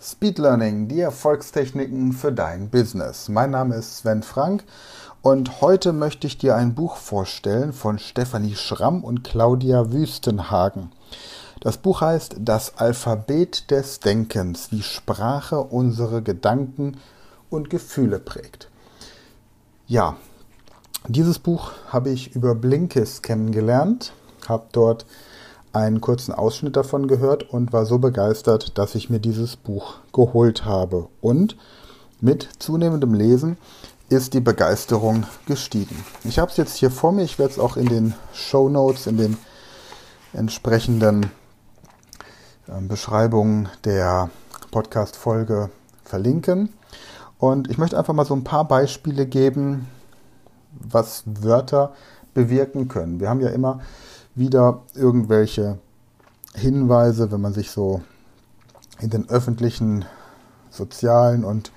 Speed Learning, die Erfolgstechniken für dein Business. Mein Name ist Sven Frank und heute möchte ich dir ein Buch vorstellen von Stefanie Schramm und Claudia Wüstenhagen. Das Buch heißt Das Alphabet des Denkens, wie Sprache unsere Gedanken und Gefühle prägt. Ja, dieses Buch habe ich über Blinkist kennengelernt, habe dort einen kurzen Ausschnitt davon gehört und war so begeistert, dass ich mir dieses Buch geholt habe. Und mit zunehmendem Lesen ist die Begeisterung gestiegen. Ich habe es jetzt hier vor mir, ich werde es auch in den Show Notes, in den entsprechenden äh, Beschreibungen der Podcast-Folge verlinken. Und ich möchte einfach mal so ein paar Beispiele geben, was Wörter bewirken können. Wir haben ja immer wieder irgendwelche Hinweise, wenn man sich so in den öffentlichen, sozialen und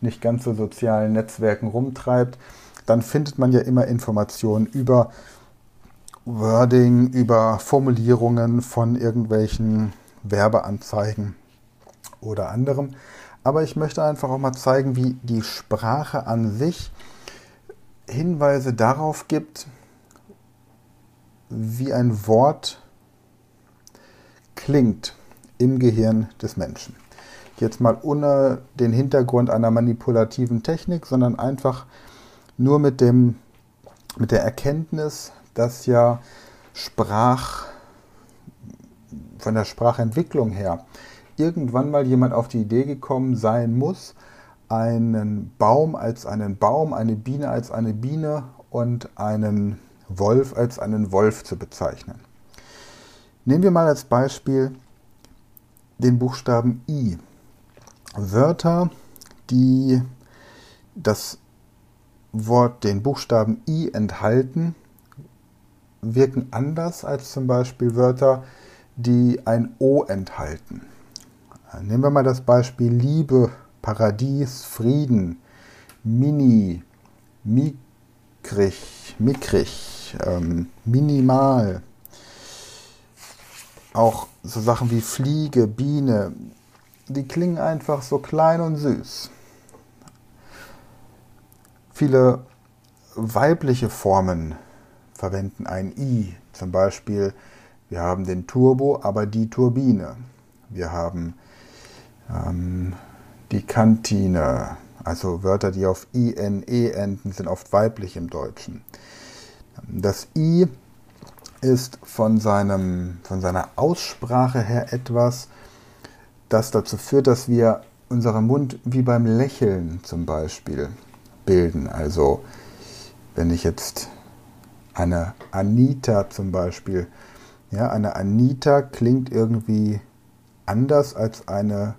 nicht ganz so sozialen Netzwerken rumtreibt, dann findet man ja immer Informationen über Wording, über Formulierungen von irgendwelchen Werbeanzeigen oder anderem. Aber ich möchte einfach auch mal zeigen, wie die Sprache an sich Hinweise darauf gibt, wie ein Wort klingt im Gehirn des Menschen. Jetzt mal ohne den Hintergrund einer manipulativen Technik, sondern einfach nur mit, dem, mit der Erkenntnis, dass ja Sprach, von der Sprachentwicklung her, irgendwann mal jemand auf die Idee gekommen sein muss, einen Baum als einen Baum, eine Biene als eine Biene und einen Wolf als einen Wolf zu bezeichnen. Nehmen wir mal als Beispiel den Buchstaben I. Wörter, die das Wort, den Buchstaben I enthalten, wirken anders als zum Beispiel Wörter, die ein O enthalten. Nehmen wir mal das Beispiel Liebe, Paradies, Frieden, Mini, mickrig, ähm, minimal. Auch so Sachen wie Fliege, Biene, die klingen einfach so klein und süß. Viele weibliche Formen verwenden ein i. Zum Beispiel, wir haben den Turbo, aber die Turbine. Wir haben ähm, die Kantine. Also Wörter, die auf ine enden, sind oft weiblich im Deutschen. Das I ist von, seinem, von seiner Aussprache her etwas, das dazu führt, dass wir unseren Mund wie beim Lächeln zum Beispiel bilden. Also wenn ich jetzt eine Anita zum Beispiel, ja, eine Anita klingt irgendwie anders als eine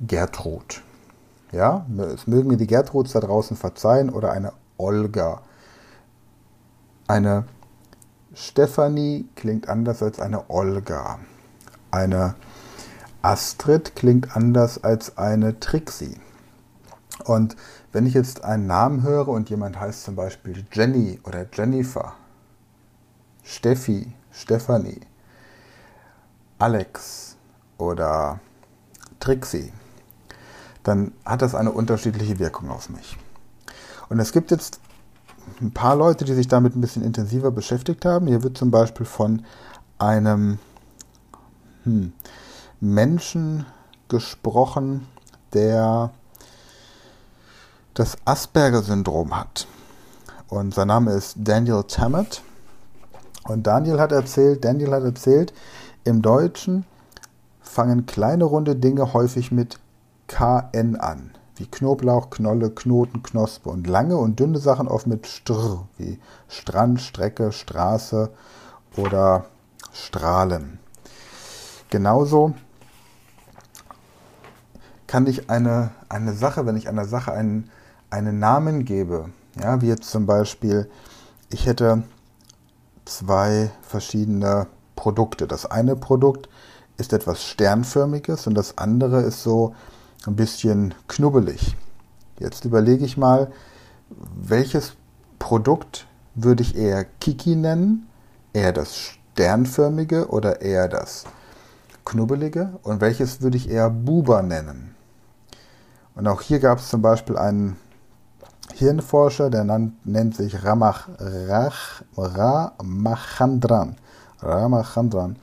Gertrud. Ja, es mögen mir die Gertruds da draußen verzeihen oder eine Olga eine Stefanie klingt anders als eine Olga. Eine Astrid klingt anders als eine Trixie. Und wenn ich jetzt einen Namen höre und jemand heißt zum Beispiel Jenny oder Jennifer, Steffi, Stefanie, Alex oder Trixie, dann hat das eine unterschiedliche Wirkung auf mich. Und es gibt jetzt ein paar Leute, die sich damit ein bisschen intensiver beschäftigt haben. Hier wird zum Beispiel von einem hm, Menschen gesprochen, der das Asperger-Syndrom hat. Und sein Name ist Daniel Tammet. Und Daniel hat erzählt, Daniel hat erzählt, im Deutschen fangen kleine runde Dinge häufig mit KN an wie Knoblauch, Knolle, Knoten, Knospe und lange und dünne Sachen oft mit Str, wie Strand, Strecke, Straße oder Strahlen. Genauso kann ich eine, eine Sache, wenn ich einer Sache einen, einen Namen gebe, ja, wie jetzt zum Beispiel, ich hätte zwei verschiedene Produkte. Das eine Produkt ist etwas Sternförmiges und das andere ist so ein bisschen knubbelig. Jetzt überlege ich mal, welches Produkt würde ich eher Kiki nennen? Eher das sternförmige oder eher das knubbelige und welches würde ich eher Buber nennen. Und auch hier gab es zum Beispiel einen Hirnforscher, der nennt sich Ramach, Rach, Ramachandran. Ramachandran.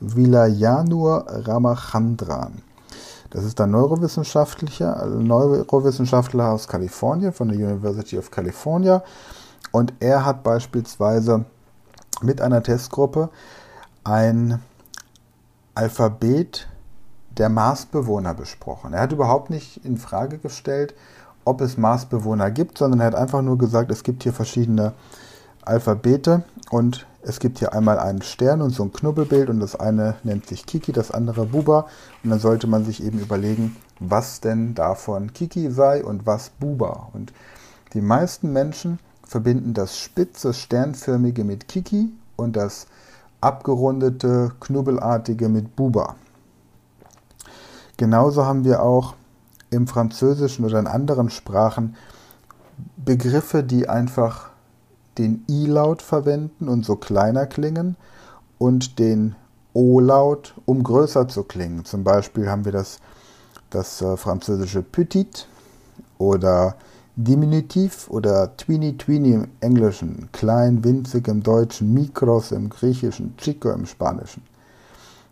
Vilayanur Ramachandran. Das ist ein Neurowissenschaftler, Neurowissenschaftler aus Kalifornien, von der University of California. Und er hat beispielsweise mit einer Testgruppe ein Alphabet der Marsbewohner besprochen. Er hat überhaupt nicht in Frage gestellt, ob es Marsbewohner gibt, sondern er hat einfach nur gesagt, es gibt hier verschiedene Alphabete und es gibt hier einmal einen Stern und so ein Knubbelbild und das eine nennt sich Kiki, das andere Buba und dann sollte man sich eben überlegen, was denn davon Kiki sei und was Buba. Und die meisten Menschen verbinden das spitze Sternförmige mit Kiki und das abgerundete Knubbelartige mit Buba. Genauso haben wir auch im Französischen oder in anderen Sprachen Begriffe, die einfach den I-Laut verwenden und so kleiner klingen und den O-Laut, um größer zu klingen. Zum Beispiel haben wir das, das äh, französische Petit oder Diminutiv oder Tweeny Tweeny im Englischen, klein, winzig im Deutschen, Mikros im Griechischen, Chico im Spanischen.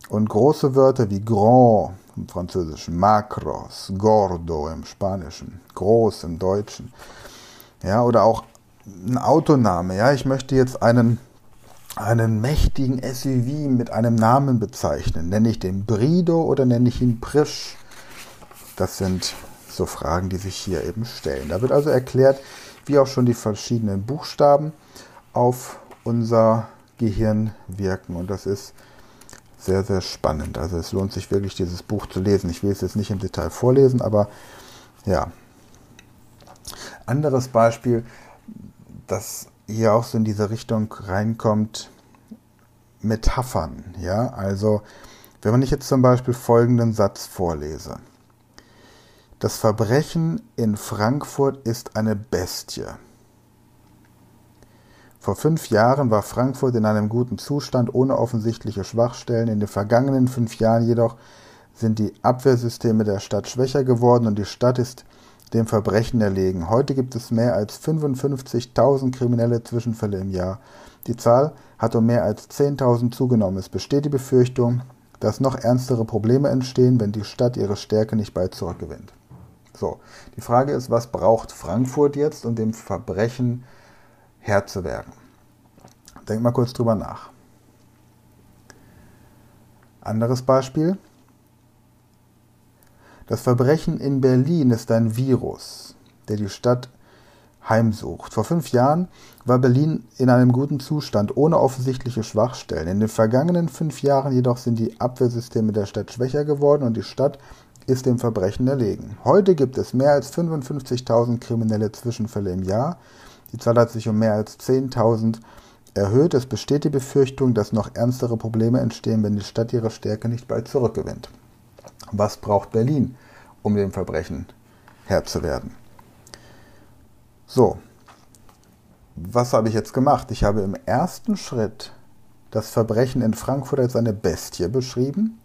Und große Wörter wie grand im Französischen, macros, gordo im Spanischen, groß im Deutschen. Ja, oder auch ein Autoname. Ja, ich möchte jetzt einen, einen mächtigen SUV mit einem Namen bezeichnen. Nenne ich den Brido oder nenne ich ihn Prisch? Das sind so Fragen, die sich hier eben stellen. Da wird also erklärt, wie auch schon die verschiedenen Buchstaben auf unser Gehirn wirken. Und das ist sehr, sehr spannend. Also es lohnt sich wirklich, dieses Buch zu lesen. Ich will es jetzt nicht im Detail vorlesen, aber ja. Anderes Beispiel, das hier auch so in diese Richtung reinkommt, Metaphern. Ja, also wenn man ich jetzt zum Beispiel folgenden Satz vorlese. Das Verbrechen in Frankfurt ist eine Bestie. Vor fünf Jahren war Frankfurt in einem guten Zustand ohne offensichtliche Schwachstellen. In den vergangenen fünf Jahren jedoch sind die Abwehrsysteme der Stadt schwächer geworden und die Stadt ist dem Verbrechen erlegen. Heute gibt es mehr als 55.000 kriminelle Zwischenfälle im Jahr. Die Zahl hat um mehr als 10.000 zugenommen. Es besteht die Befürchtung, dass noch ernstere Probleme entstehen, wenn die Stadt ihre Stärke nicht bald zurückgewinnt. So, die Frage ist, was braucht Frankfurt jetzt, um dem Verbrechen Herr zu werden. Denk mal kurz drüber nach. Anderes Beispiel. Das Verbrechen in Berlin ist ein Virus, der die Stadt heimsucht. Vor fünf Jahren war Berlin in einem guten Zustand, ohne offensichtliche Schwachstellen. In den vergangenen fünf Jahren jedoch sind die Abwehrsysteme der Stadt schwächer geworden und die Stadt ist dem Verbrechen erlegen. Heute gibt es mehr als 55.000 kriminelle Zwischenfälle im Jahr. Die Zahl hat sich um mehr als 10.000 erhöht. Es besteht die Befürchtung, dass noch ernstere Probleme entstehen, wenn die Stadt ihre Stärke nicht bald zurückgewinnt. Was braucht Berlin, um dem Verbrechen Herr zu werden? So, was habe ich jetzt gemacht? Ich habe im ersten Schritt das Verbrechen in Frankfurt als eine Bestie beschrieben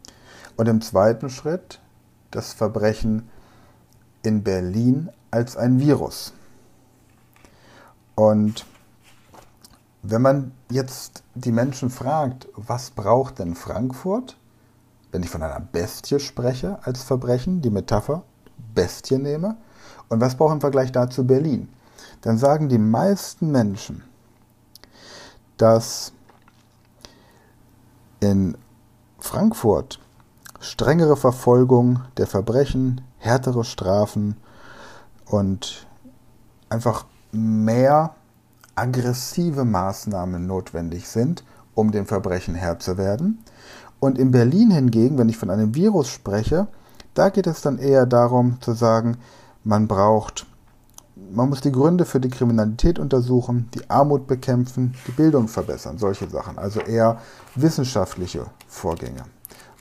und im zweiten Schritt das Verbrechen in Berlin als ein Virus. Und wenn man jetzt die Menschen fragt, was braucht denn Frankfurt, wenn ich von einer Bestie spreche als Verbrechen, die Metapher Bestie nehme, und was braucht im Vergleich dazu Berlin, dann sagen die meisten Menschen, dass in Frankfurt strengere Verfolgung der Verbrechen, härtere Strafen und einfach mehr aggressive Maßnahmen notwendig sind, um dem Verbrechen Herr zu werden. Und in Berlin hingegen, wenn ich von einem Virus spreche, da geht es dann eher darum zu sagen, man braucht, man muss die Gründe für die Kriminalität untersuchen, die Armut bekämpfen, die Bildung verbessern, solche Sachen. Also eher wissenschaftliche Vorgänge.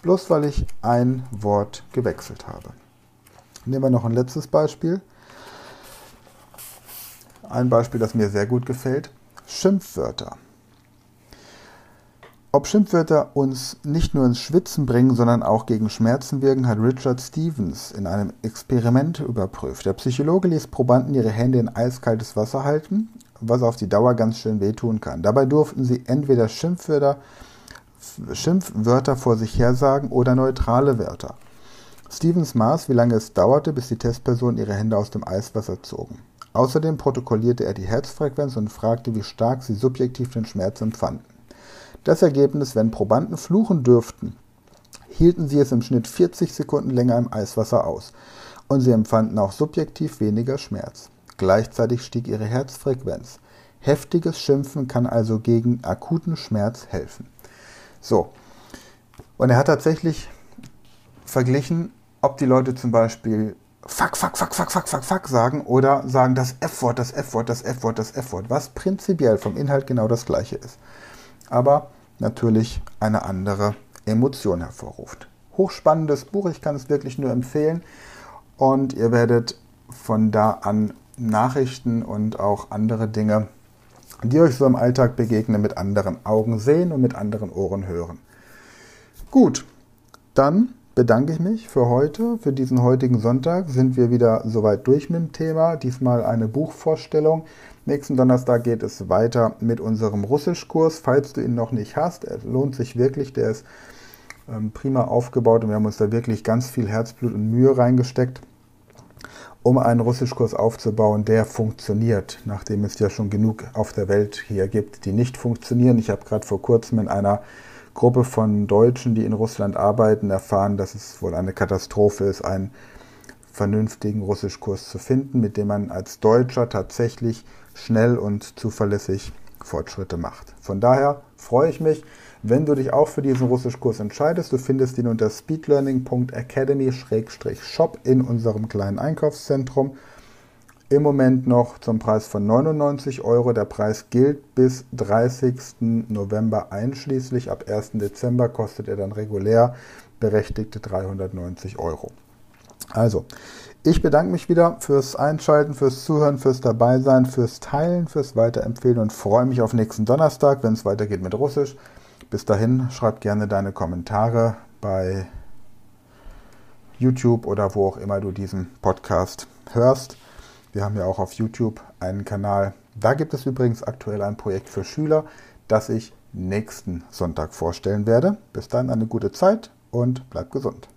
Bloß weil ich ein Wort gewechselt habe. Nehmen wir noch ein letztes Beispiel. Ein Beispiel, das mir sehr gut gefällt, Schimpfwörter. Ob Schimpfwörter uns nicht nur ins Schwitzen bringen, sondern auch gegen Schmerzen wirken, hat Richard Stevens in einem Experiment überprüft. Der Psychologe ließ Probanden ihre Hände in eiskaltes Wasser halten, was auf die Dauer ganz schön wehtun kann. Dabei durften sie entweder Schimpfwörter, Schimpfwörter vor sich hersagen oder neutrale Wörter. Stevens maß, wie lange es dauerte, bis die Testpersonen ihre Hände aus dem Eiswasser zogen. Außerdem protokollierte er die Herzfrequenz und fragte, wie stark sie subjektiv den Schmerz empfanden. Das Ergebnis, wenn Probanden fluchen dürften, hielten sie es im Schnitt 40 Sekunden länger im Eiswasser aus und sie empfanden auch subjektiv weniger Schmerz. Gleichzeitig stieg ihre Herzfrequenz. Heftiges Schimpfen kann also gegen akuten Schmerz helfen. So. Und er hat tatsächlich verglichen, ob die Leute zum Beispiel fuck, fuck, fuck, fuck, fuck, fuck, fuck sagen oder sagen das F-Wort, das F-Wort, das F-Wort, das F-Wort, was prinzipiell vom Inhalt genau das gleiche ist. Aber natürlich eine andere Emotion hervorruft. Hochspannendes Buch, ich kann es wirklich nur empfehlen. Und ihr werdet von da an Nachrichten und auch andere Dinge, die euch so im Alltag begegnen, mit anderen Augen sehen und mit anderen Ohren hören. Gut, dann bedanke ich mich für heute. Für diesen heutigen Sonntag sind wir wieder soweit durch mit dem Thema. Diesmal eine Buchvorstellung. Nächsten Donnerstag geht es weiter mit unserem Russischkurs. Falls du ihn noch nicht hast, er lohnt sich wirklich. Der ist ähm, prima aufgebaut und wir haben uns da wirklich ganz viel Herzblut und Mühe reingesteckt, um einen Russischkurs aufzubauen, der funktioniert, nachdem es ja schon genug auf der Welt hier gibt, die nicht funktionieren. Ich habe gerade vor kurzem in einer Gruppe von Deutschen, die in Russland arbeiten, erfahren, dass es wohl eine Katastrophe ist, einen vernünftigen Russischkurs zu finden, mit dem man als Deutscher tatsächlich schnell und zuverlässig Fortschritte macht. Von daher freue ich mich, wenn du dich auch für diesen Russischkurs entscheidest. Du findest ihn unter speedlearning.academy-shop in unserem kleinen Einkaufszentrum. Im Moment noch zum Preis von 99 Euro. Der Preis gilt bis 30. November einschließlich. Ab 1. Dezember kostet er dann regulär berechtigte 390 Euro. Also, ich bedanke mich wieder fürs Einschalten, fürs Zuhören, fürs Dabeisein, fürs Teilen, fürs Weiterempfehlen und freue mich auf nächsten Donnerstag, wenn es weitergeht mit Russisch. Bis dahin, schreib gerne deine Kommentare bei YouTube oder wo auch immer du diesen Podcast hörst. Wir haben ja auch auf YouTube einen Kanal. Da gibt es übrigens aktuell ein Projekt für Schüler, das ich nächsten Sonntag vorstellen werde. Bis dann eine gute Zeit und bleib gesund.